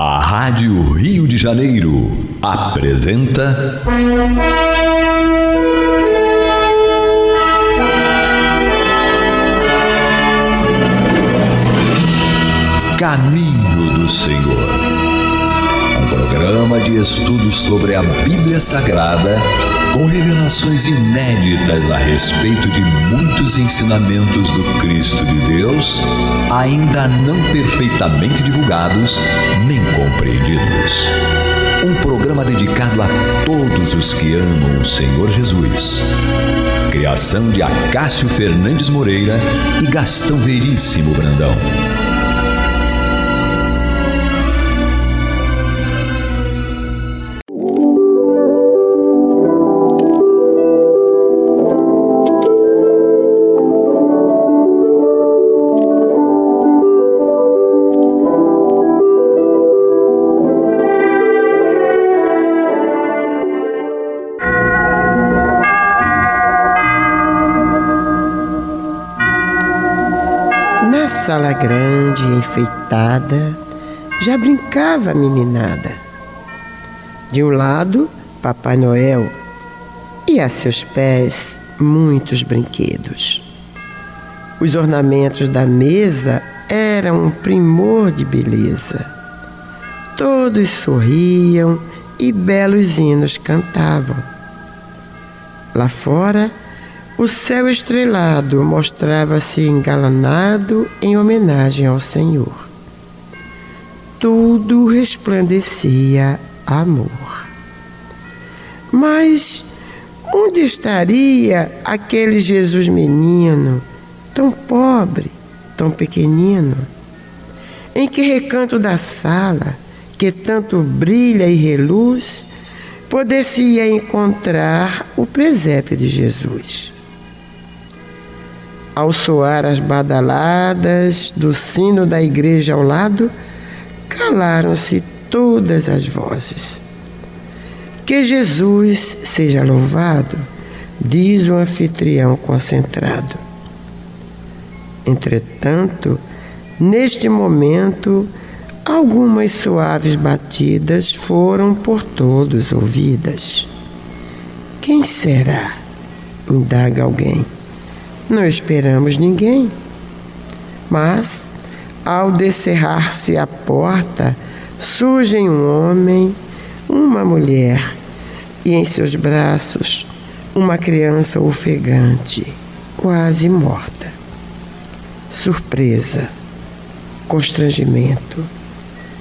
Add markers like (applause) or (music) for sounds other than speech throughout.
A Rádio Rio de Janeiro apresenta. Caminho do Senhor. Um programa de estudos sobre a Bíblia Sagrada com revelações inéditas a respeito de muitos ensinamentos do Cristo de Deus, ainda não perfeitamente divulgados nem compreendidos. Um programa dedicado a todos os que amam o Senhor Jesus. Criação de Acácio Fernandes Moreira e Gastão Veríssimo Brandão. Sala grande enfeitada, já brincava a meninada. De um lado, Papai Noel e a seus pés muitos brinquedos. Os ornamentos da mesa eram um primor de beleza. Todos sorriam e belos hinos cantavam. Lá fora, o céu estrelado mostrava-se engalanado em homenagem ao Senhor. Tudo resplandecia amor. Mas onde estaria aquele Jesus menino, tão pobre, tão pequenino? Em que recanto da sala, que tanto brilha e reluz, poder-se encontrar o presépio de Jesus? Ao soar as badaladas do sino da igreja ao lado, calaram-se todas as vozes. Que Jesus seja louvado, diz o anfitrião concentrado. Entretanto, neste momento, algumas suaves batidas foram por todos ouvidas. Quem será? indaga alguém. Não esperamos ninguém. Mas, ao descerrar-se a porta, surgem um homem, uma mulher e em seus braços uma criança ofegante, quase morta. Surpresa, constrangimento.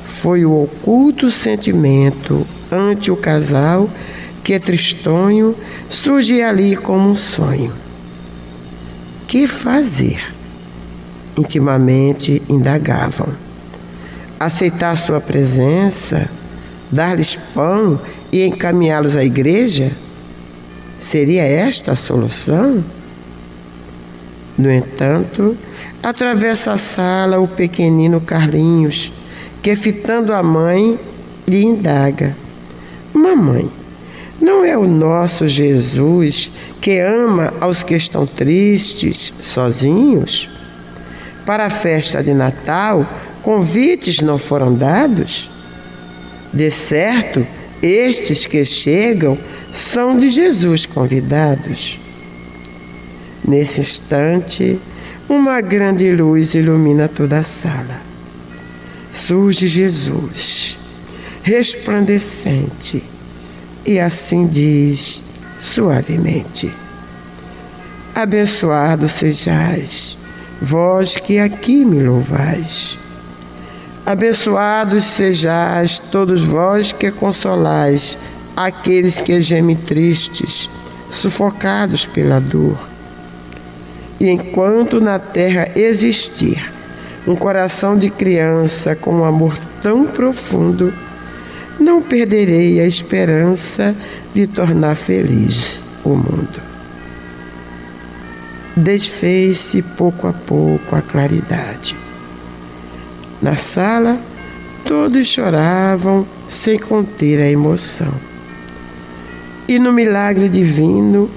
Foi o oculto sentimento ante o casal que, tristonho, surge ali como um sonho que fazer? Intimamente indagavam. Aceitar sua presença, dar-lhes pão e encaminhá-los à igreja? Seria esta a solução? No entanto, atravessa a sala o pequenino Carlinhos, que, fitando a mãe, lhe indaga: Mamãe, não é o nosso Jesus que ama aos que estão tristes, sozinhos? Para a festa de Natal, convites não foram dados? De certo, estes que chegam são de Jesus convidados. Nesse instante, uma grande luz ilumina toda a sala. Surge Jesus, resplandecente e assim diz suavemente: Abençoado sejais, vós que aqui me louvais. Abençoados sejais todos vós que consolais aqueles que gemem tristes, sufocados pela dor. E enquanto na terra existir um coração de criança com um amor tão profundo, não perderei a esperança de tornar feliz o mundo. Desfez-se pouco a pouco a claridade. Na sala, todos choravam sem conter a emoção. E no milagre divino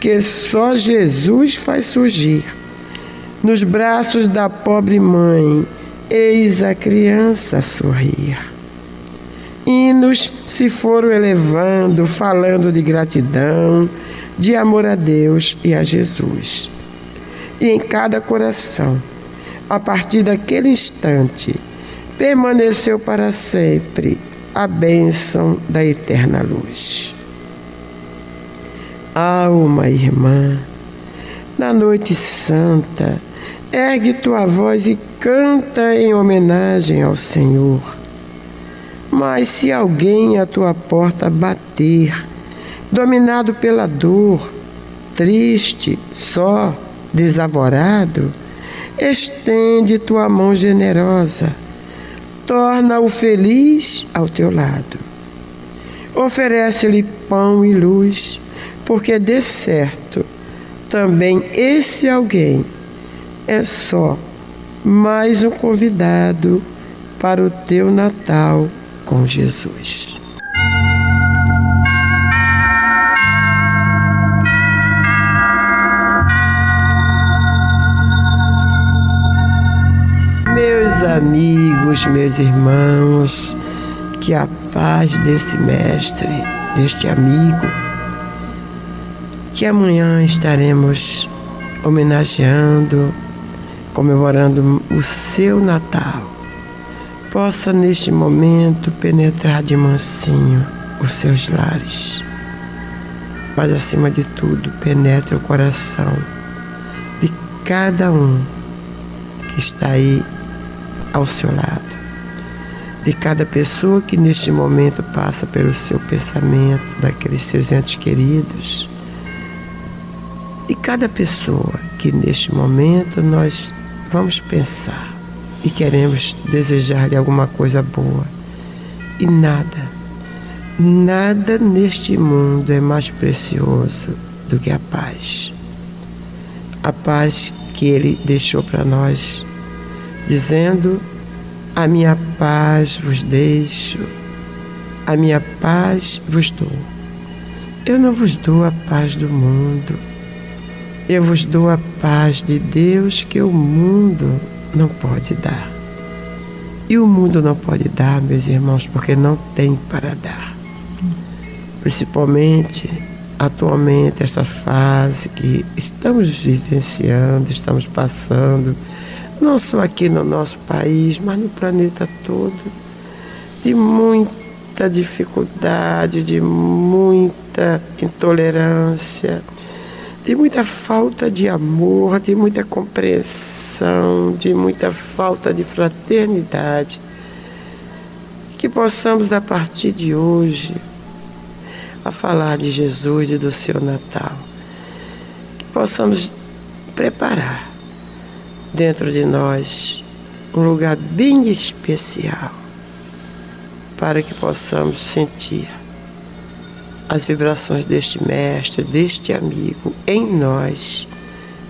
que só Jesus faz surgir, nos braços da pobre mãe, eis a criança sorrir hinos se foram elevando, falando de gratidão, de amor a Deus e a Jesus. E em cada coração, a partir daquele instante, permaneceu para sempre a bênção da eterna luz. Alma irmã, na noite santa, ergue tua voz e canta em homenagem ao Senhor. Mas se alguém à tua porta bater, dominado pela dor, triste, só, desavorado, estende tua mão generosa, torna-o feliz ao teu lado. Oferece-lhe pão e luz, porque de certo também esse alguém é só mais um convidado para o teu Natal com Jesus. Meus amigos, meus irmãos, que a paz desse mestre, deste amigo, que amanhã estaremos homenageando, comemorando o seu Natal possa neste momento penetrar de mansinho os seus lares. Mas acima de tudo, penetre o coração de cada um que está aí ao seu lado. De cada pessoa que neste momento passa pelo seu pensamento, daqueles seus entes queridos. E cada pessoa que neste momento nós vamos pensar e queremos desejar-lhe alguma coisa boa. E nada, nada neste mundo é mais precioso do que a paz. A paz que ele deixou para nós, dizendo: A minha paz vos deixo, a minha paz vos dou. Eu não vos dou a paz do mundo, eu vos dou a paz de Deus que o mundo não pode dar. E o mundo não pode dar, meus irmãos, porque não tem para dar. Principalmente atualmente essa fase que estamos vivenciando, estamos passando, não só aqui no nosso país, mas no planeta todo, de muita dificuldade, de muita intolerância de muita falta de amor, de muita compreensão, de muita falta de fraternidade. Que possamos, a partir de hoje, a falar de Jesus e do seu Natal. Que possamos preparar dentro de nós um lugar bem especial para que possamos sentir as vibrações deste mestre, deste amigo em nós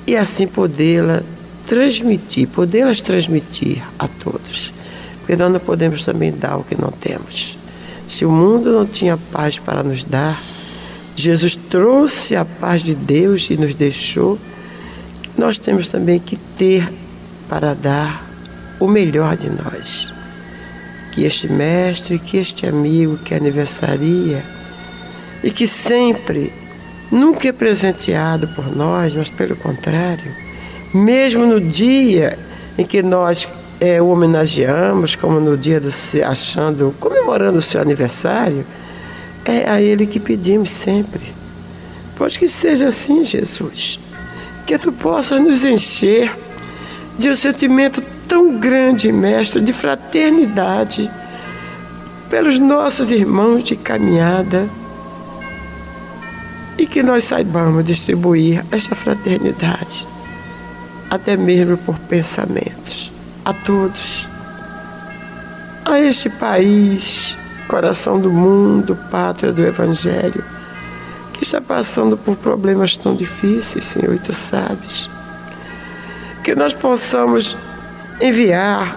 e assim podê-la transmitir, podê-las transmitir a todos. Porque nós não podemos também dar o que não temos. Se o mundo não tinha paz para nos dar, Jesus trouxe a paz de Deus e nos deixou. Nós temos também que ter para dar o melhor de nós. Que este mestre, que este amigo que aniversaria, e que sempre, nunca é presenteado por nós, mas pelo contrário, mesmo no dia em que nós é, o homenageamos, como no dia do achando, comemorando o seu aniversário, é a Ele que pedimos sempre. Pois que seja assim, Jesus, que tu possas nos encher de um sentimento tão grande, mestre, de fraternidade pelos nossos irmãos de caminhada e que nós saibamos distribuir esta fraternidade, até mesmo por pensamentos, a todos, a este país, coração do mundo, pátria do Evangelho, que está passando por problemas tão difíceis, Senhor, e tu sabes. Que nós possamos enviar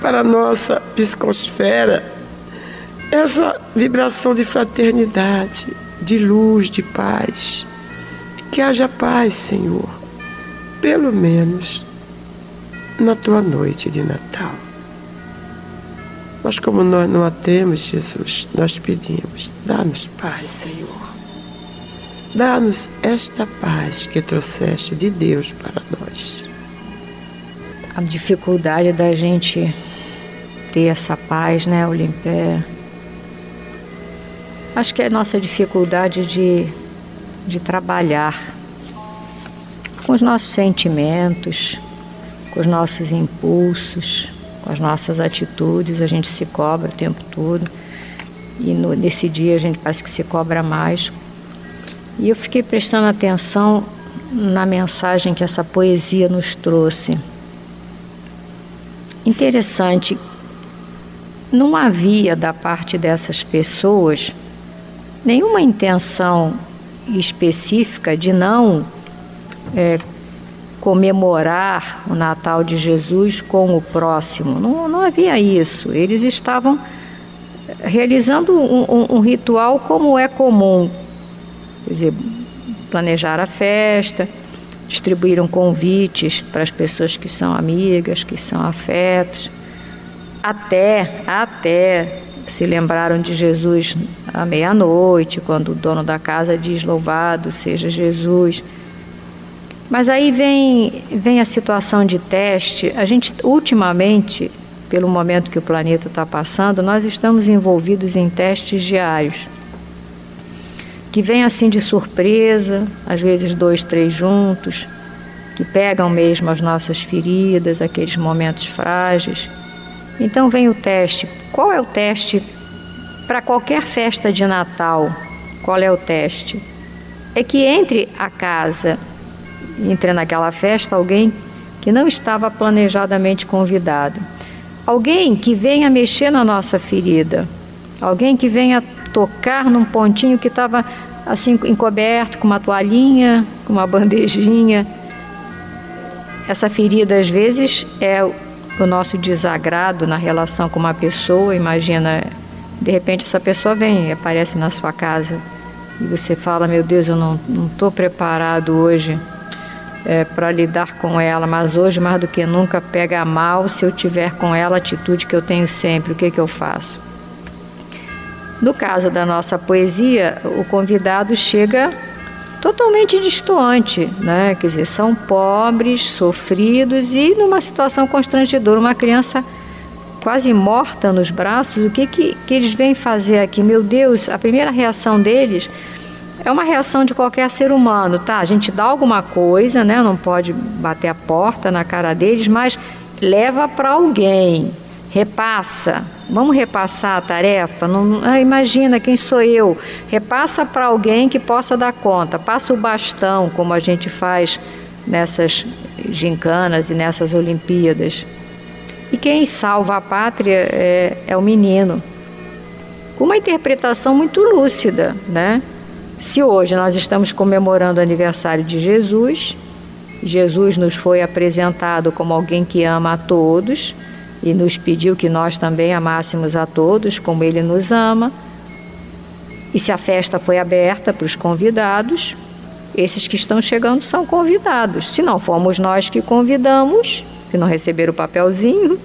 para a nossa psicosfera essa vibração de fraternidade, de luz, de paz. Que haja paz, Senhor, pelo menos na tua noite de Natal. Mas como nós não a temos, Jesus, nós pedimos, dá-nos paz, Senhor. Dá-nos esta paz que trouxeste de Deus para nós. A dificuldade da gente ter essa paz, né, Olimpé? Acho que é a nossa dificuldade de, de trabalhar com os nossos sentimentos, com os nossos impulsos, com as nossas atitudes, a gente se cobra o tempo todo. E no, nesse dia a gente parece que se cobra mais. E eu fiquei prestando atenção na mensagem que essa poesia nos trouxe. Interessante, não havia da parte dessas pessoas nenhuma intenção específica de não é, comemorar o Natal de Jesus com o próximo. Não, não havia isso. Eles estavam realizando um, um, um ritual como é comum. Quer dizer, planejar a festa, distribuíram convites para as pessoas que são amigas, que são afetos. Até, até se lembraram de Jesus à meia-noite, quando o dono da casa diz: Louvado seja Jesus. Mas aí vem, vem a situação de teste. A gente, ultimamente, pelo momento que o planeta está passando, nós estamos envolvidos em testes diários. Que vem assim de surpresa, às vezes dois, três juntos, que pegam mesmo as nossas feridas, aqueles momentos frágeis. Então vem o teste. Qual é o teste para qualquer festa de Natal? Qual é o teste? É que entre a casa entre naquela festa alguém que não estava planejadamente convidado. Alguém que venha mexer na nossa ferida. Alguém que venha tocar num pontinho que estava assim encoberto com uma toalhinha, com uma (laughs) bandejinha. Essa ferida às vezes é o nosso desagrado na relação com uma pessoa. Imagina, de repente essa pessoa vem aparece na sua casa e você fala: Meu Deus, eu não estou preparado hoje é, para lidar com ela, mas hoje mais do que nunca pega mal se eu tiver com ela a atitude que eu tenho sempre. O que, que eu faço? No caso da nossa poesia, o convidado chega totalmente distoante, né? Quer dizer, são pobres, sofridos e numa situação constrangedora, uma criança quase morta nos braços. O que, que, que eles vêm fazer aqui? Meu Deus, a primeira reação deles é uma reação de qualquer ser humano, tá? A gente dá alguma coisa, né? Não pode bater a porta na cara deles, mas leva para alguém, repassa. Vamos repassar a tarefa? Não, ah, imagina quem sou eu. Repassa para alguém que possa dar conta. Passa o bastão, como a gente faz nessas gincanas e nessas Olimpíadas. E quem salva a pátria é, é o menino. Com uma interpretação muito lúcida, né? Se hoje nós estamos comemorando o aniversário de Jesus, Jesus nos foi apresentado como alguém que ama a todos e nos pediu que nós também amássemos a todos como ele nos ama. E se a festa foi aberta para os convidados, esses que estão chegando são convidados. Se não fomos nós que convidamos, que não receberam o papelzinho,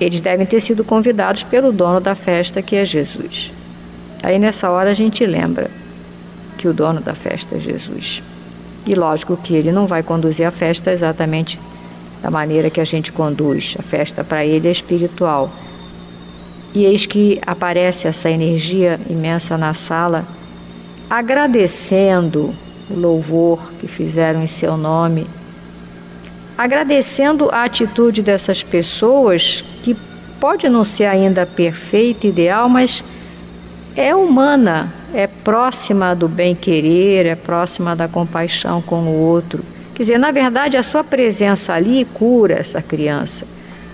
eles devem ter sido convidados pelo dono da festa, que é Jesus. Aí nessa hora a gente lembra que o dono da festa é Jesus. E lógico que ele não vai conduzir a festa exatamente da maneira que a gente conduz. A festa para ele é espiritual. E eis que aparece essa energia imensa na sala, agradecendo o louvor que fizeram em seu nome, agradecendo a atitude dessas pessoas que pode não ser ainda perfeita, ideal, mas é humana, é próxima do bem-querer, é próxima da compaixão com o outro. Quer dizer, na verdade, a sua presença ali cura essa criança.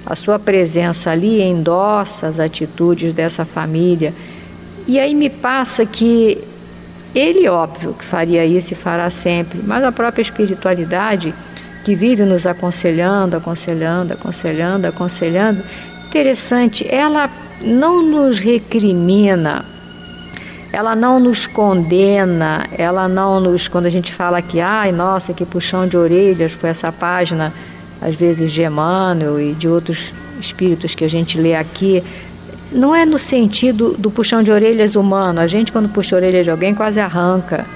A sua presença ali endossa as atitudes dessa família. E aí me passa que ele, óbvio, que faria isso e fará sempre, mas a própria espiritualidade que vive nos aconselhando, aconselhando, aconselhando, aconselhando, interessante, ela não nos recrimina ela não nos condena, ela não nos. Quando a gente fala que, ai, nossa, que puxão de orelhas por essa página, às vezes de Emmanuel e de outros espíritos que a gente lê aqui, não é no sentido do puxão de orelhas humano. A gente, quando puxa a orelha de alguém, quase arranca.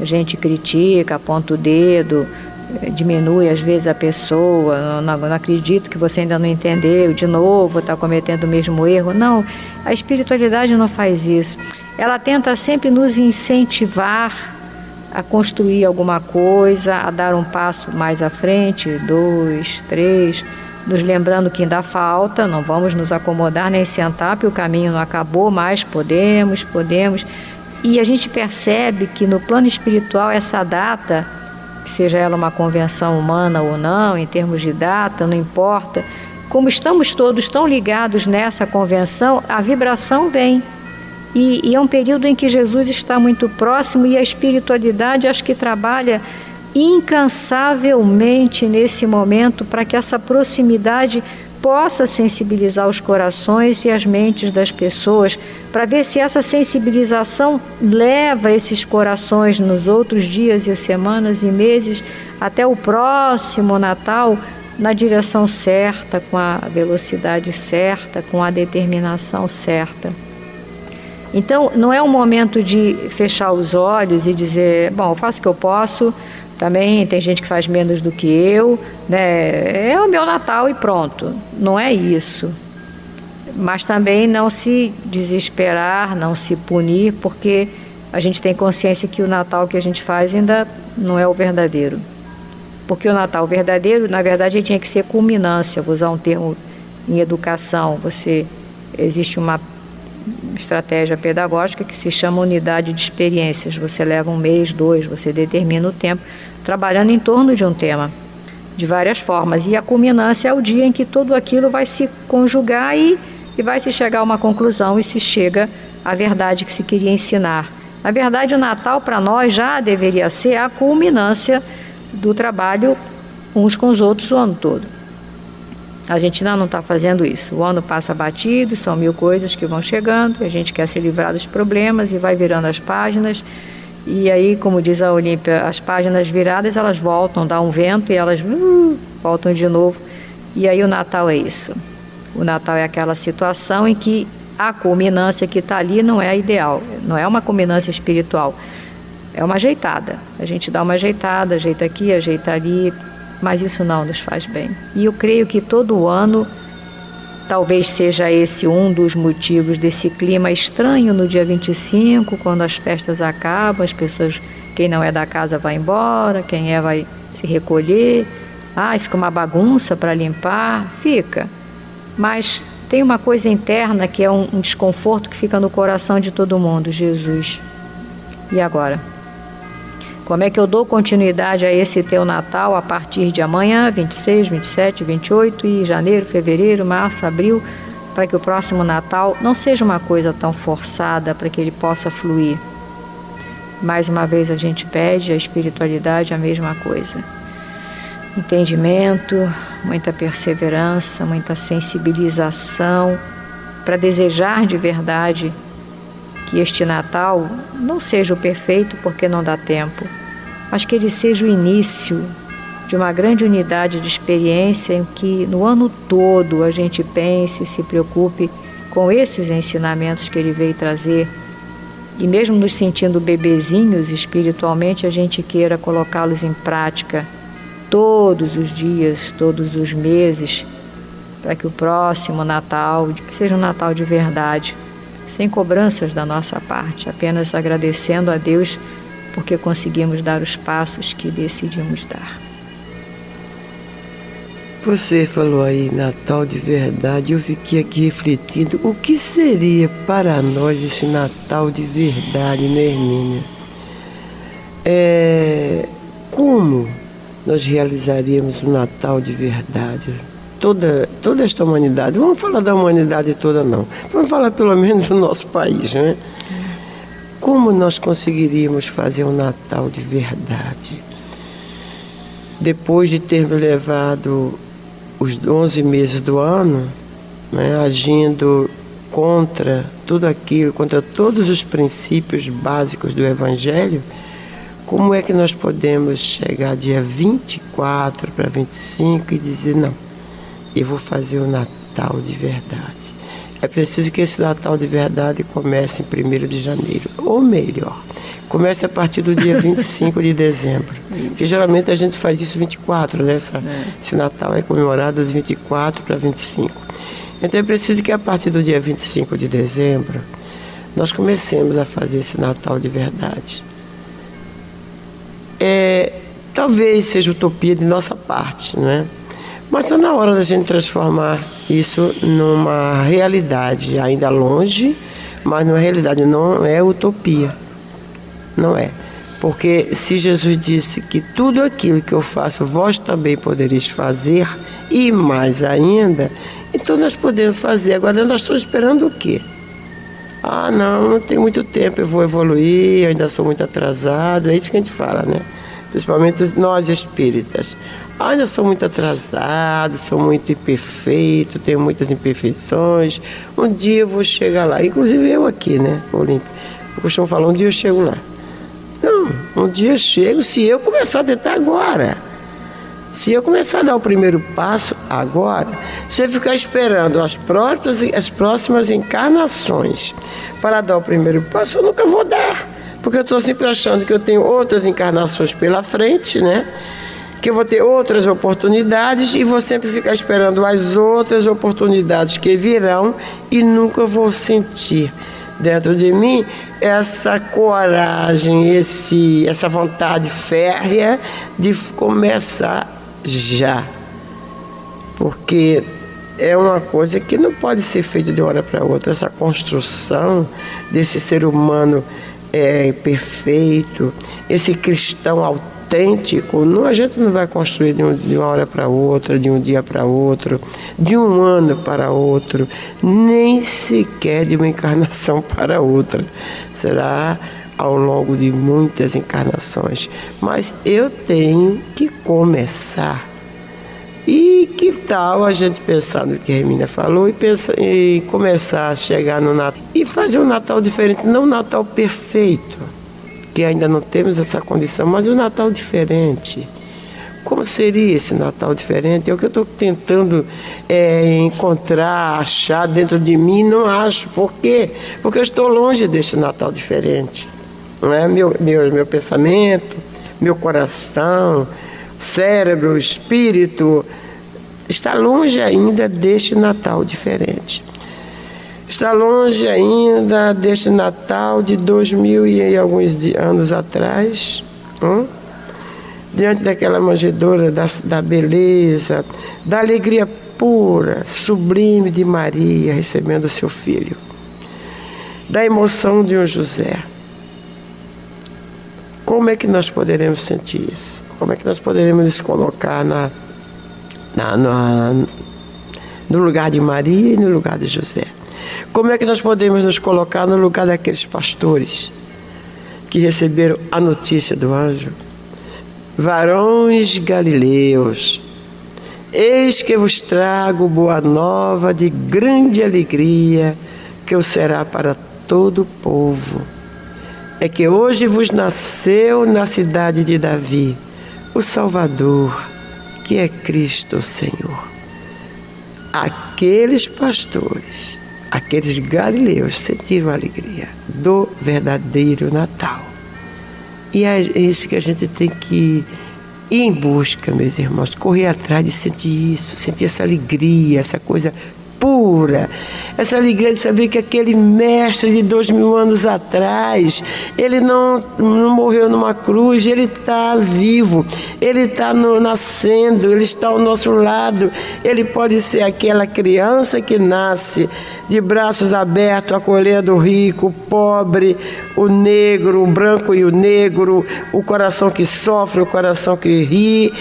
A gente critica, aponta o dedo, diminui às vezes a pessoa. Não, não acredito que você ainda não entendeu, de novo está cometendo o mesmo erro. Não, a espiritualidade não faz isso. Ela tenta sempre nos incentivar a construir alguma coisa, a dar um passo mais à frente, dois, três nos lembrando que ainda falta, não vamos nos acomodar nem sentar, porque o caminho não acabou, mas podemos, podemos. E a gente percebe que no plano espiritual essa data, seja ela uma convenção humana ou não, em termos de data, não importa, como estamos todos tão ligados nessa convenção, a vibração vem. E, e, é um período em que Jesus está muito próximo e a espiritualidade acho que trabalha incansavelmente nesse momento para que essa proximidade possa sensibilizar os corações e as mentes das pessoas, para ver se essa sensibilização leva esses corações nos outros dias e semanas e meses até o próximo Natal na direção certa, com a velocidade certa, com a determinação certa. Então, não é um momento de fechar os olhos e dizer, bom, faço o que eu posso, também tem gente que faz menos do que eu, né? É o meu Natal e pronto. Não é isso. Mas também não se desesperar, não se punir, porque a gente tem consciência que o Natal que a gente faz ainda não é o verdadeiro. Porque o Natal verdadeiro, na verdade, tinha que ser culminância, vou usar um termo em educação. Você existe uma estratégia pedagógica que se chama unidade de experiências. Você leva um mês, dois, você determina o tempo trabalhando em torno de um tema, de várias formas. E a culminância é o dia em que tudo aquilo vai se conjugar e, e vai se chegar a uma conclusão e se chega à verdade que se queria ensinar. Na verdade, o Natal para nós já deveria ser a culminância do trabalho uns com os outros o ano todo. A gente ainda não está fazendo isso. O ano passa batido, são mil coisas que vão chegando, a gente quer se livrar dos problemas e vai virando as páginas e aí, como diz a Olímpia, as páginas viradas elas voltam, dá um vento e elas uh, voltam de novo. E aí o Natal é isso. O Natal é aquela situação em que a culminância que está ali não é a ideal, não é uma culminância espiritual, é uma ajeitada. A gente dá uma ajeitada, ajeita aqui, ajeita ali, mas isso não nos faz bem. E eu creio que todo ano Talvez seja esse um dos motivos desse clima estranho no dia 25, quando as festas acabam, as pessoas, quem não é da casa vai embora, quem é vai se recolher. Ai, fica uma bagunça para limpar, fica. Mas tem uma coisa interna que é um, um desconforto que fica no coração de todo mundo, Jesus. E agora? Como é que eu dou continuidade a esse teu Natal a partir de amanhã, 26, 27, 28 e janeiro, fevereiro, março, abril, para que o próximo Natal não seja uma coisa tão forçada para que ele possa fluir. Mais uma vez a gente pede a espiritualidade a mesma coisa. Entendimento, muita perseverança, muita sensibilização para desejar de verdade que este Natal não seja o perfeito porque não dá tempo, mas que ele seja o início de uma grande unidade de experiência em que no ano todo a gente pense, se preocupe com esses ensinamentos que ele veio trazer. E mesmo nos sentindo bebezinhos espiritualmente, a gente queira colocá-los em prática todos os dias, todos os meses, para que o próximo Natal seja um Natal de verdade sem cobranças da nossa parte, apenas agradecendo a Deus porque conseguimos dar os passos que decidimos dar. Você falou aí Natal de verdade, eu fiquei aqui refletindo o que seria para nós esse Natal de verdade, né, Hermínia? É, como nós realizaríamos o Natal de verdade? Toda, toda esta humanidade. Vamos falar da humanidade toda, não. Vamos falar pelo menos do nosso país, né? Como nós conseguiríamos fazer um Natal de verdade? Depois de termos levado os 11 meses do ano, né, agindo contra tudo aquilo, contra todos os princípios básicos do Evangelho, como é que nós podemos chegar dia 24 para 25 e dizer não? Eu vou fazer o Natal de verdade. É preciso que esse Natal de verdade comece em 1 de janeiro, ou melhor, comece a partir do dia (laughs) 25 de dezembro. E geralmente a gente faz isso 24, né? Essa, é. Esse Natal é comemorado de 24 para 25. Então é preciso que a partir do dia 25 de dezembro nós comecemos a fazer esse Natal de verdade. É, talvez seja utopia de nossa parte, não é? Mas está na hora da gente transformar isso numa realidade, ainda longe, mas numa realidade, não é utopia. Não é. Porque se Jesus disse que tudo aquilo que eu faço, vós também podereis fazer, e mais ainda, então nós podemos fazer. Agora nós estamos esperando o quê? Ah, não, não tem muito tempo, eu vou evoluir, eu ainda estou muito atrasado. É isso que a gente fala, né? Principalmente nós espíritas. Ainda sou muito atrasado, sou muito imperfeito, tenho muitas imperfeições. Um dia eu vou chegar lá. Inclusive eu aqui, né, Olímpio? Eu costumo falar, um dia eu chego lá. Não, um dia eu chego se eu começar a tentar agora. Se eu começar a dar o primeiro passo agora, se eu ficar esperando as próximas, as próximas encarnações para dar o primeiro passo, eu nunca vou dar. Porque eu estou sempre achando que eu tenho outras encarnações pela frente, né? Que eu vou ter outras oportunidades e vou sempre ficar esperando as outras oportunidades que virão e nunca vou sentir dentro de mim essa coragem, esse, essa vontade férrea de começar já. Porque é uma coisa que não pode ser feita de uma hora para outra. Essa construção desse ser humano é, perfeito, esse cristão autêntico, não, a gente não vai construir de, um, de uma hora para outra, de um dia para outro, de um ano para outro, nem sequer de uma encarnação (laughs) para outra. Será ao longo de muitas encarnações. Mas eu tenho que começar. Que tal a gente pensar no que a Remina falou e, pensar, e começar a chegar no Natal e fazer um Natal diferente, não um Natal perfeito, que ainda não temos essa condição, mas um Natal diferente. Como seria esse Natal diferente? É o que eu estou tentando é, encontrar, achar dentro de mim, não acho. Por quê? Porque eu estou longe desse Natal diferente não é? meu, meu, meu pensamento, meu coração, cérebro, espírito, está longe ainda deste Natal diferente. Está longe ainda deste Natal de dois mil e alguns anos atrás, hum? diante daquela manjedoura da, da beleza, da alegria pura, sublime de Maria recebendo seu filho, da emoção de um José como é que nós poderemos sentir isso? Como é que nós poderemos nos colocar na, na, na, no lugar de Maria e no lugar de José? Como é que nós podemos nos colocar no lugar daqueles pastores que receberam a notícia do anjo? Varões galileus, eis que vos trago boa nova de grande alegria, que o será para todo o povo é que hoje vos nasceu na cidade de Davi o Salvador, que é Cristo Senhor. Aqueles pastores, aqueles galileus sentiram a alegria do verdadeiro Natal. E é isso que a gente tem que ir em busca, meus irmãos, correr atrás de sentir isso, sentir essa alegria, essa coisa pura. Essa alegria de saber que aquele mestre de dois mil anos atrás, ele não, não morreu numa cruz, ele está vivo, ele está nascendo, ele está ao nosso lado. Ele pode ser aquela criança que nasce de braços abertos, acolhendo o rico, o pobre, o negro, o branco e o negro, o coração que sofre, o coração que ri.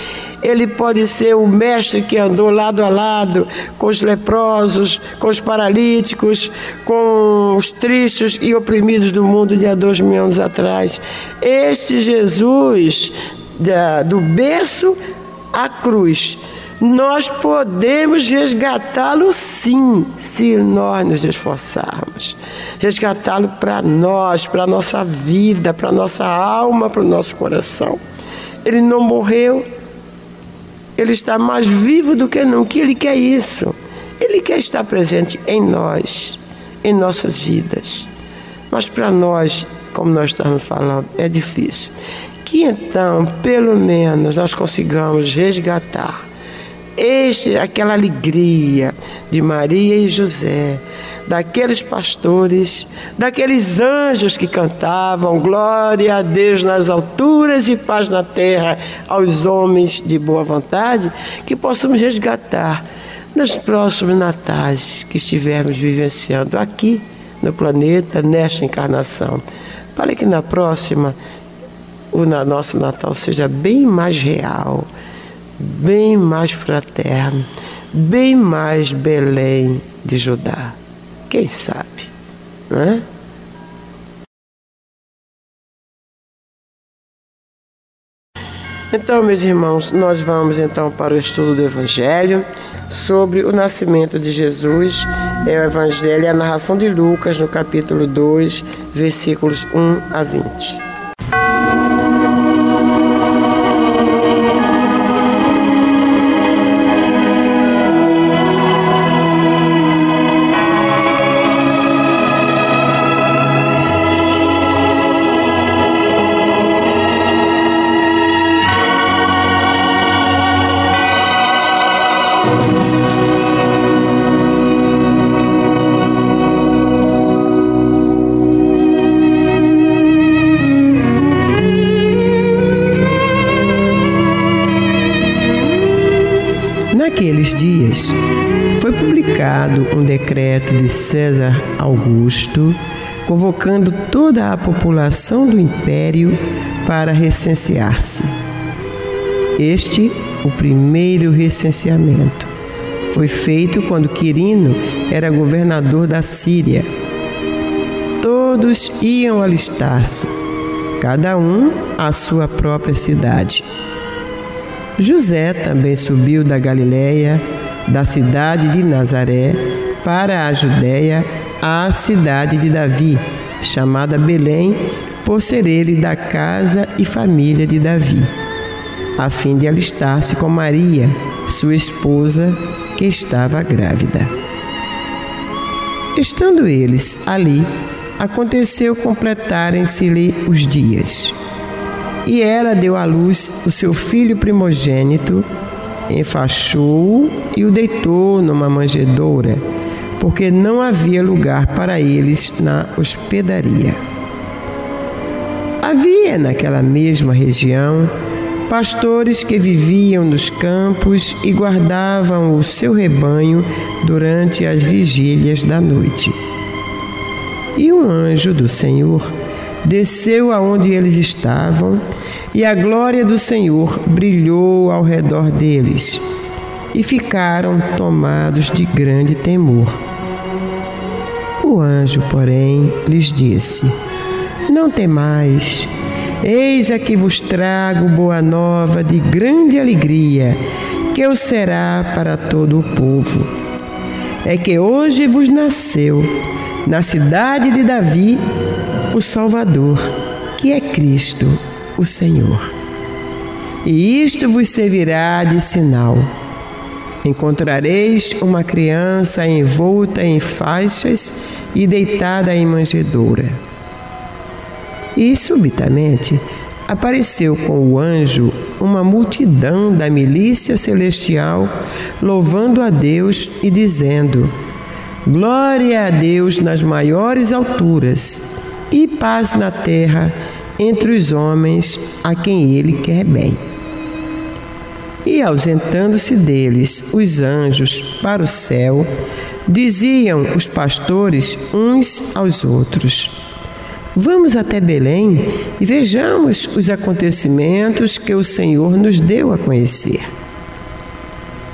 Ele pode ser o mestre que andou lado a lado com os leprosos, com os paralíticos, com os tristes e oprimidos do mundo de há dois mil anos atrás. Este Jesus, do berço à cruz, nós podemos resgatá-lo sim, se nós nos esforçarmos. Resgatá-lo para nós, para a nossa vida, para a nossa alma, para o nosso coração. Ele não morreu, ele está mais vivo do que nunca. Ele quer isso. Ele quer estar presente em nós, em nossas vidas. Mas para nós, como nós estamos falando, é difícil. Que então, pelo menos, nós consigamos resgatar este, aquela alegria de Maria e José, daqueles pastores, daqueles anjos que cantavam glória a Deus nas alturas e paz na terra aos homens de boa vontade, que possamos resgatar nos próximos natais que estivermos vivenciando aqui no planeta, nesta encarnação, para que na próxima o nosso Natal seja bem mais real bem mais fraterno, bem mais Belém de Judá. Quem sabe, não é? Então, meus irmãos, nós vamos então para o estudo do Evangelho sobre o nascimento de Jesus. É o Evangelho, é a narração de Lucas, no capítulo 2, versículos 1 a 20. Decreto de César Augusto convocando toda a população do império para recensear-se. Este, o primeiro recenseamento, foi feito quando Quirino era governador da Síria. Todos iam alistar-se, cada um à sua própria cidade. José também subiu da Galiléia, da cidade de Nazaré, para a Judéia, à cidade de Davi, chamada Belém, por ser ele da casa e família de Davi, a fim de alistar-se com Maria, sua esposa, que estava grávida. Estando eles ali, aconteceu completarem-se-lhe os dias. E ela deu à luz o seu filho primogênito, enfaixou-o e o deitou numa manjedoura, porque não havia lugar para eles na hospedaria. Havia naquela mesma região pastores que viviam nos campos e guardavam o seu rebanho durante as vigílias da noite. E um anjo do Senhor desceu aonde eles estavam, e a glória do Senhor brilhou ao redor deles, e ficaram tomados de grande temor. O anjo, porém, lhes disse: Não temais, eis aqui vos trago boa nova de grande alegria, que o será para todo o povo. É que hoje vos nasceu, na cidade de Davi, o Salvador, que é Cristo, o Senhor. E isto vos servirá de sinal. Encontrareis uma criança envolta em faixas e deitada em manjedoura. E subitamente apareceu com o anjo uma multidão da milícia celestial, louvando a Deus e dizendo: Glória a Deus nas maiores alturas e paz na terra entre os homens a quem ele quer bem. E ausentando-se deles os anjos para o céu, diziam os pastores uns aos outros: Vamos até Belém e vejamos os acontecimentos que o Senhor nos deu a conhecer.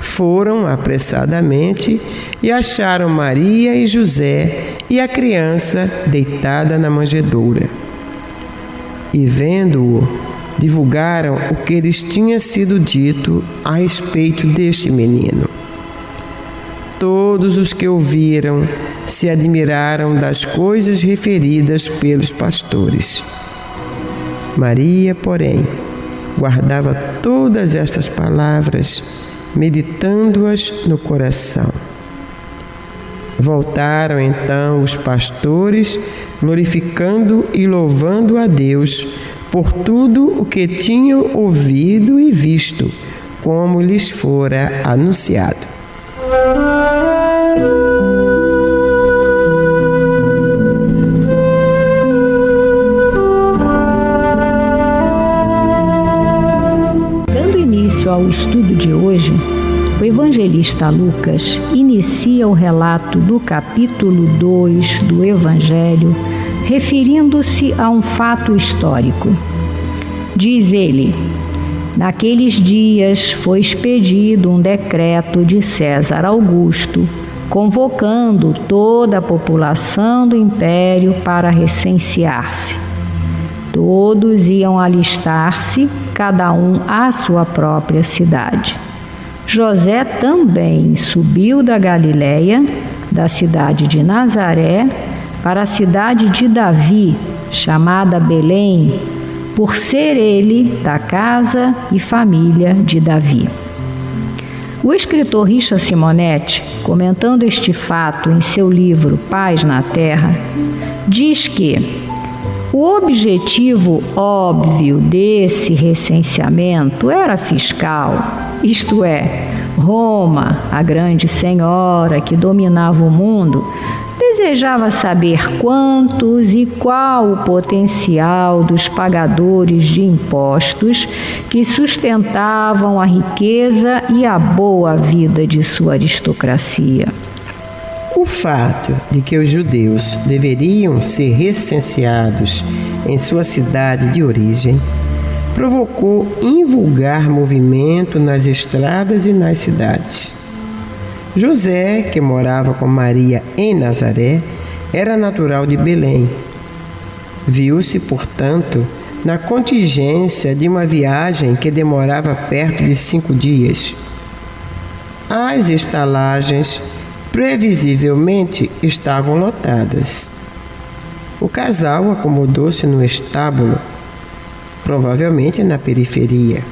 Foram apressadamente e acharam Maria e José e a criança deitada na manjedoura. E vendo-o, divulgaram o que lhes tinha sido dito a respeito deste menino. Todos os que ouviram se admiraram das coisas referidas pelos pastores. Maria, porém, guardava todas estas palavras, meditando-as no coração. Voltaram então os pastores, glorificando e louvando a Deus por tudo o que tinham ouvido e visto, como lhes fora anunciado. Dando início ao estudo de hoje, o evangelista Lucas inicia o relato do capítulo 2 do Evangelho, referindo-se a um fato histórico. Diz ele: Naqueles dias foi expedido um decreto de César Augusto, convocando toda a população do império para recensear-se. Todos iam alistar-se, cada um à sua própria cidade. José também subiu da Galiléia, da cidade de Nazaré, para a cidade de Davi, chamada Belém, por ser ele da casa e família de Davi. O escritor Richard Simonetti, comentando este fato em seu livro Paz na Terra, diz que o objetivo óbvio desse recenseamento era fiscal, isto é, Roma, a grande senhora que dominava o mundo, desejava saber quantos e qual o potencial dos pagadores de impostos que sustentavam a riqueza e a boa vida de sua aristocracia. O fato de que os judeus deveriam ser recenseados em sua cidade de origem provocou invulgar movimento nas estradas e nas cidades. José, que morava com Maria em Nazaré, era natural de Belém. Viu-se, portanto, na contingência de uma viagem que demorava perto de cinco dias. As estalagens previsivelmente estavam lotadas. O casal acomodou-se no estábulo, provavelmente na periferia.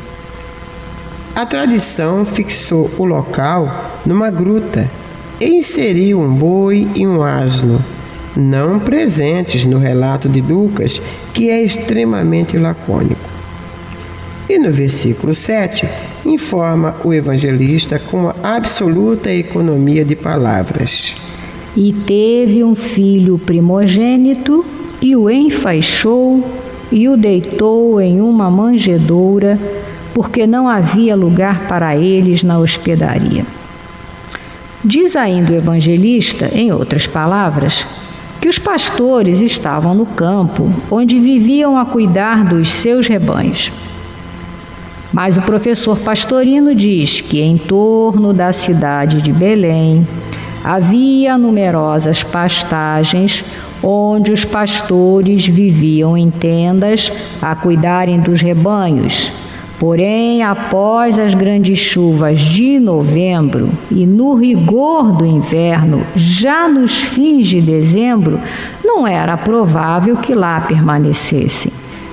A tradição fixou o local numa gruta e inseriu um boi e um asno, não presentes no relato de Lucas, que é extremamente lacônico. E no versículo 7, informa o evangelista com absoluta economia de palavras. E teve um filho primogênito, e o enfaixou, e o deitou em uma manjedoura, porque não havia lugar para eles na hospedaria. Diz ainda o evangelista, em outras palavras, que os pastores estavam no campo, onde viviam a cuidar dos seus rebanhos. Mas o professor Pastorino diz que em torno da cidade de Belém havia numerosas pastagens onde os pastores viviam em tendas a cuidarem dos rebanhos. Porém, após as grandes chuvas de novembro e no rigor do inverno, já nos fins de dezembro, não era provável que lá permanecessem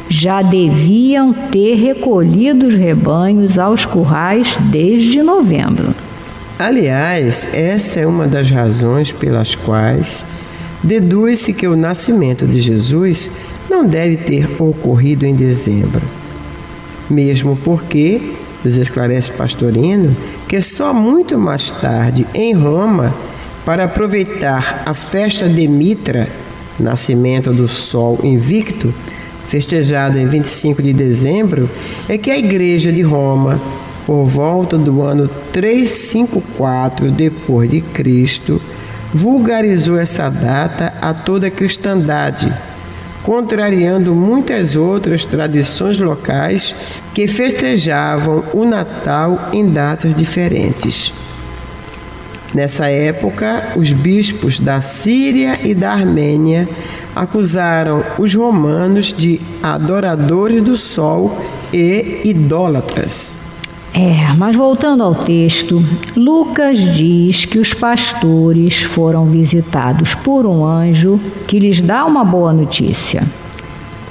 já deviam ter recolhido os rebanhos aos currais desde novembro. Aliás, essa é uma das razões pelas quais deduz-se que o nascimento de Jesus não deve ter ocorrido em dezembro. Mesmo porque, nos esclarece Pastorino, que só muito mais tarde, em Roma, para aproveitar a festa de Mitra, nascimento do Sol invicto, festejado em 25 de dezembro, é que a Igreja de Roma, por volta do ano 354 depois de Cristo, vulgarizou essa data a toda a cristandade, contrariando muitas outras tradições locais que festejavam o Natal em datas diferentes. Nessa época, os bispos da Síria e da Armênia acusaram os romanos de adoradores do sol e idólatras. É, mas voltando ao texto, Lucas diz que os pastores foram visitados por um anjo que lhes dá uma boa notícia.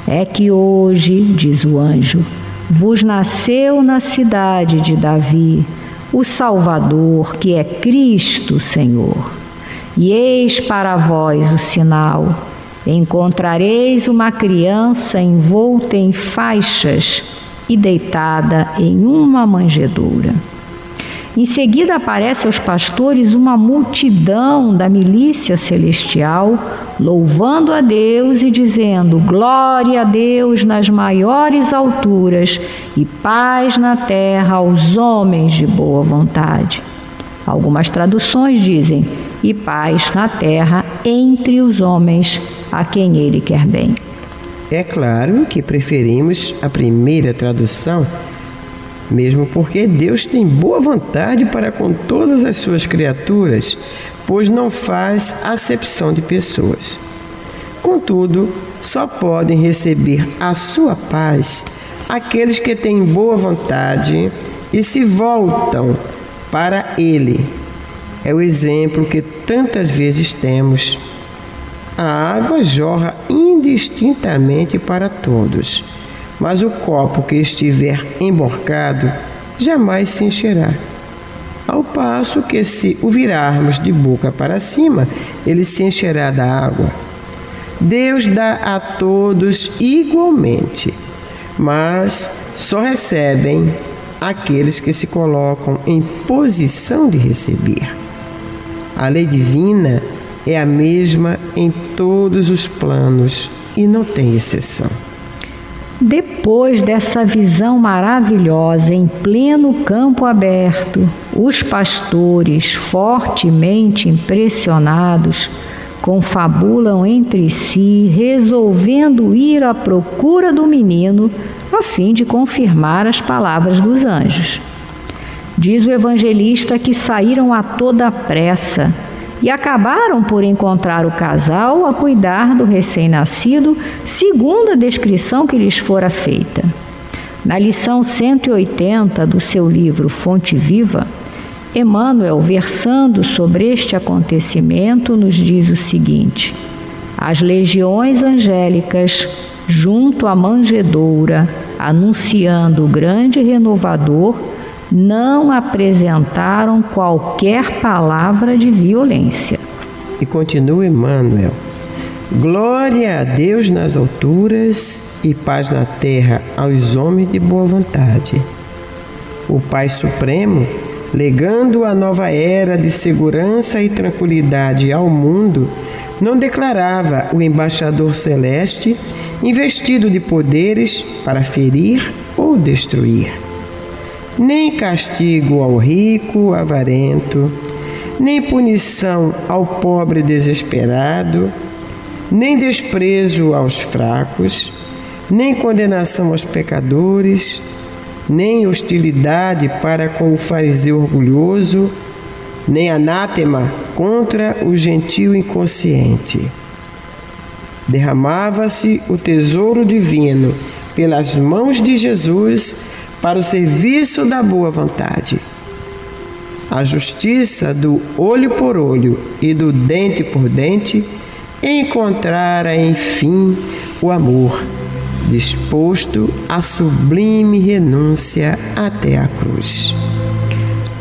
É que hoje, diz o anjo, vos nasceu na cidade de Davi o Salvador, que é Cristo Senhor. E eis para vós o sinal: encontrareis uma criança envolta em faixas e deitada em uma manjedoura. Em seguida aparece aos pastores uma multidão da milícia celestial, louvando a Deus e dizendo: Glória a Deus nas maiores alturas e paz na terra aos homens de boa vontade. Algumas traduções dizem: e paz na terra entre os homens a quem ele quer bem. É claro que preferimos a primeira tradução mesmo porque Deus tem boa vontade para com todas as suas criaturas, pois não faz acepção de pessoas. Contudo, só podem receber a sua paz aqueles que têm boa vontade e se voltam para Ele. É o exemplo que tantas vezes temos. A água jorra indistintamente para todos mas o copo que estiver emborcado jamais se encherá. Ao passo que, se o virarmos de boca para cima, ele se encherá da água. Deus dá a todos igualmente, mas só recebem aqueles que se colocam em posição de receber. A lei divina é a mesma em todos os planos e não tem exceção. Depois dessa visão maravilhosa em pleno campo aberto, os pastores, fortemente impressionados, confabulam entre si, resolvendo ir à procura do menino a fim de confirmar as palavras dos anjos. Diz o evangelista que saíram a toda pressa e acabaram por encontrar o casal a cuidar do recém-nascido, segundo a descrição que lhes fora feita. Na lição 180 do seu livro Fonte Viva, Emmanuel, versando sobre este acontecimento, nos diz o seguinte: As legiões angélicas, junto à manjedoura, anunciando o grande renovador, não apresentaram qualquer palavra de violência. E continua Emmanuel. Glória a Deus nas alturas e paz na terra aos homens de boa vontade. O Pai Supremo, legando a nova era de segurança e tranquilidade ao mundo, não declarava o embaixador celeste investido de poderes para ferir ou destruir nem castigo ao rico avarento, nem punição ao pobre desesperado, nem desprezo aos fracos, nem condenação aos pecadores, nem hostilidade para com o fariseu orgulhoso, nem anátema contra o gentil inconsciente. Derramava-se o tesouro divino pelas mãos de Jesus para o serviço da boa vontade. A justiça do olho por olho e do dente por dente encontrara, enfim, o amor, disposto à sublime renúncia até a cruz.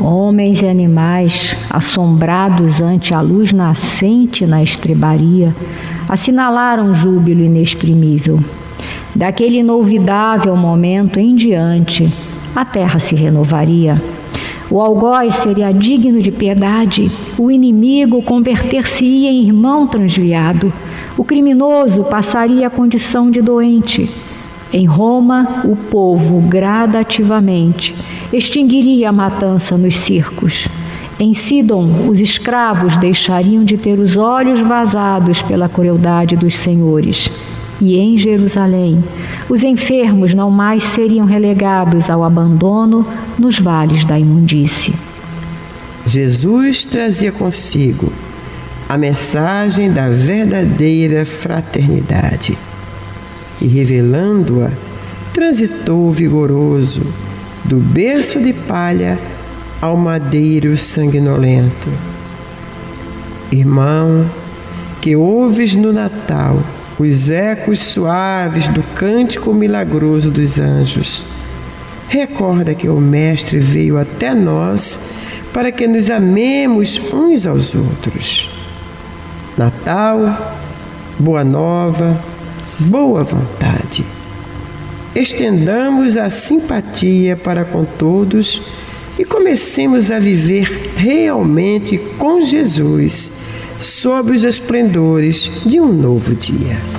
Homens e animais, assombrados ante a luz nascente na estrebaria, assinalaram júbilo inexprimível. Daquele inolvidável momento em diante, a terra se renovaria. O algoz seria digno de piedade, o inimigo converter-se-ia em irmão transviado, o criminoso passaria a condição de doente. Em Roma, o povo gradativamente extinguiria a matança nos circos. Em Sidon, os escravos deixariam de ter os olhos vazados pela crueldade dos senhores e em Jerusalém, os enfermos não mais seriam relegados ao abandono nos vales da imundície. Jesus trazia consigo a mensagem da verdadeira fraternidade e, revelando-a, transitou vigoroso do berço de palha ao madeiro sanguinolento. Irmão, que ouves no Natal os ecos suaves do cântico milagroso dos anjos. Recorda que o Mestre veio até nós para que nos amemos uns aos outros. Natal, Boa Nova, boa vontade. Estendamos a simpatia para com todos e comecemos a viver realmente com Jesus, sob os esplendores de um novo dia.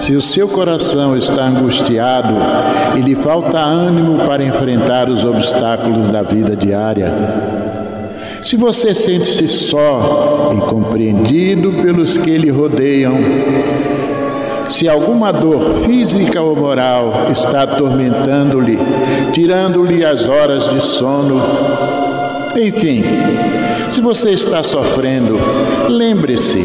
Se o seu coração está angustiado e lhe falta ânimo para enfrentar os obstáculos da vida diária, se você sente-se só, incompreendido pelos que lhe rodeiam, se alguma dor física ou moral está atormentando-lhe, tirando-lhe as horas de sono, enfim, se você está sofrendo, lembre-se,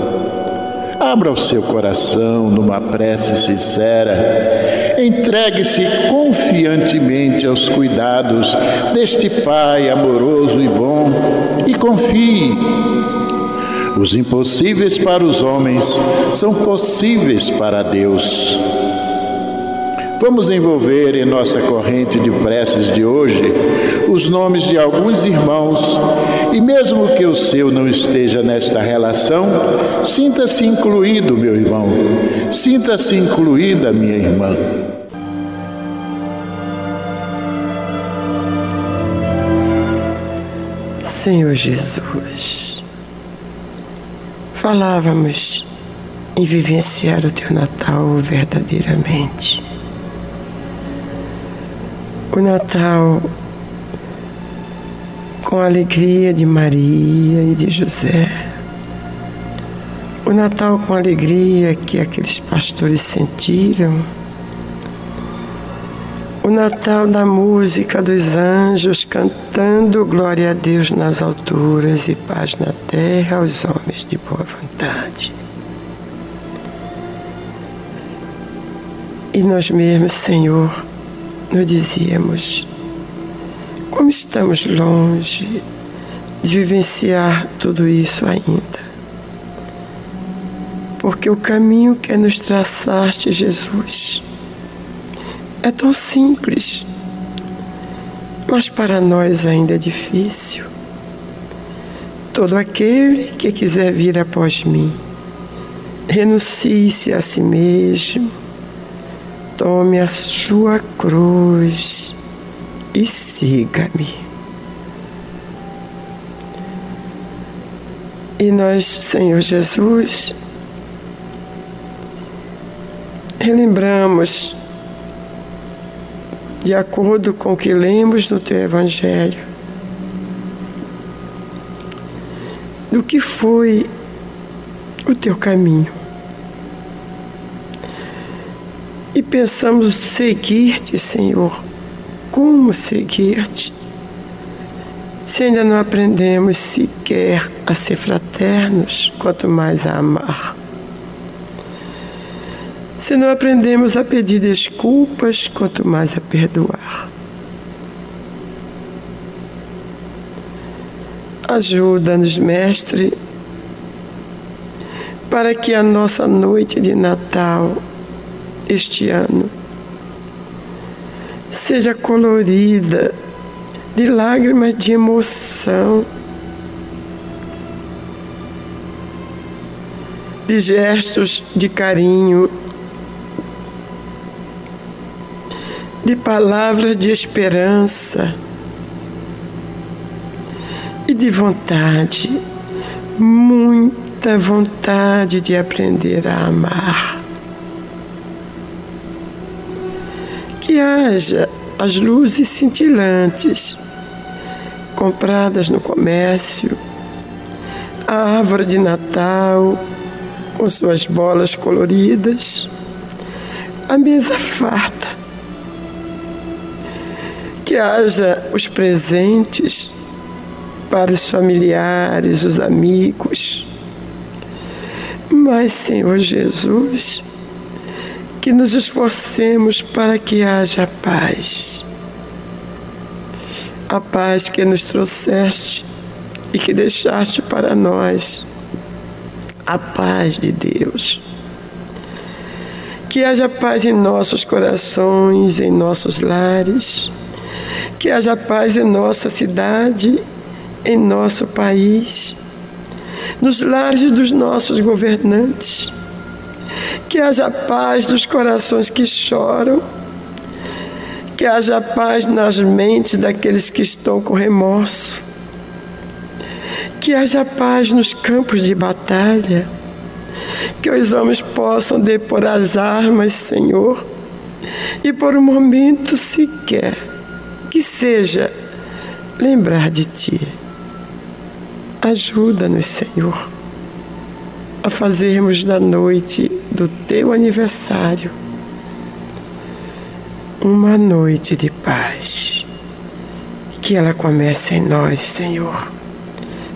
Abra o seu coração numa prece sincera. Entregue-se confiantemente aos cuidados deste Pai amoroso e bom e confie. Os impossíveis para os homens são possíveis para Deus. Vamos envolver em nossa corrente de preces de hoje os nomes de alguns irmãos e, mesmo que o seu não esteja nesta relação, sinta-se incluído, meu irmão, sinta-se incluída, minha irmã. Senhor Jesus, falávamos em vivenciar o teu Natal verdadeiramente. O Natal com a alegria de Maria e de José. O Natal com a alegria que aqueles pastores sentiram o Natal da música dos anjos cantando glória a Deus nas alturas e paz na terra aos homens de boa vontade. E nós mesmos, Senhor, nos dizíamos, como estamos longe de vivenciar tudo isso ainda. Porque o caminho que nos traçaste, Jesus, é tão simples, mas para nós ainda é difícil. Todo aquele que quiser vir após mim, renuncie-se a si mesmo, tome a sua cruz e siga-me. E nós, Senhor Jesus, relembramos de acordo com o que lemos no teu Evangelho, do que foi o teu caminho. E pensamos seguir-te, Senhor. Como seguir-te? Se ainda não aprendemos sequer a ser fraternos, quanto mais a amar. Se não aprendemos a pedir desculpas, quanto mais a perdoar. Ajuda-nos, Mestre, para que a nossa noite de Natal este ano seja colorida de lágrimas de emoção, de gestos de carinho de palavras de esperança e de vontade, muita vontade de aprender a amar. Que haja as luzes cintilantes compradas no comércio, a árvore de Natal com suas bolas coloridas, a mesa farta que haja os presentes para os familiares, os amigos. Mas, Senhor Jesus, que nos esforcemos para que haja paz. A paz que nos trouxeste e que deixaste para nós. A paz de Deus. Que haja paz em nossos corações, em nossos lares que haja paz em nossa cidade, em nosso país, nos lares dos nossos governantes. Que haja paz nos corações que choram. Que haja paz nas mentes daqueles que estão com remorso. Que haja paz nos campos de batalha. Que os homens possam depor as armas, Senhor, e por um momento sequer que seja lembrar de Ti. Ajuda-nos, Senhor, a fazermos da noite do Teu aniversário uma noite de paz. Que ela comece em nós, Senhor,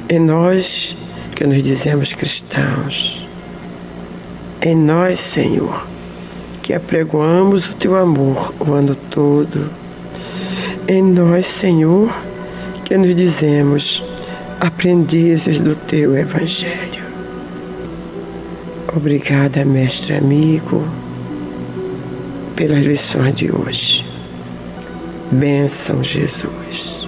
em nós que nos dizemos cristãos, em nós, Senhor, que apregoamos o Teu amor o ano todo em nós, Senhor, que nos dizemos aprendizes do teu Evangelho. Obrigada, mestre amigo, pelas lições de hoje. Bênção, Jesus.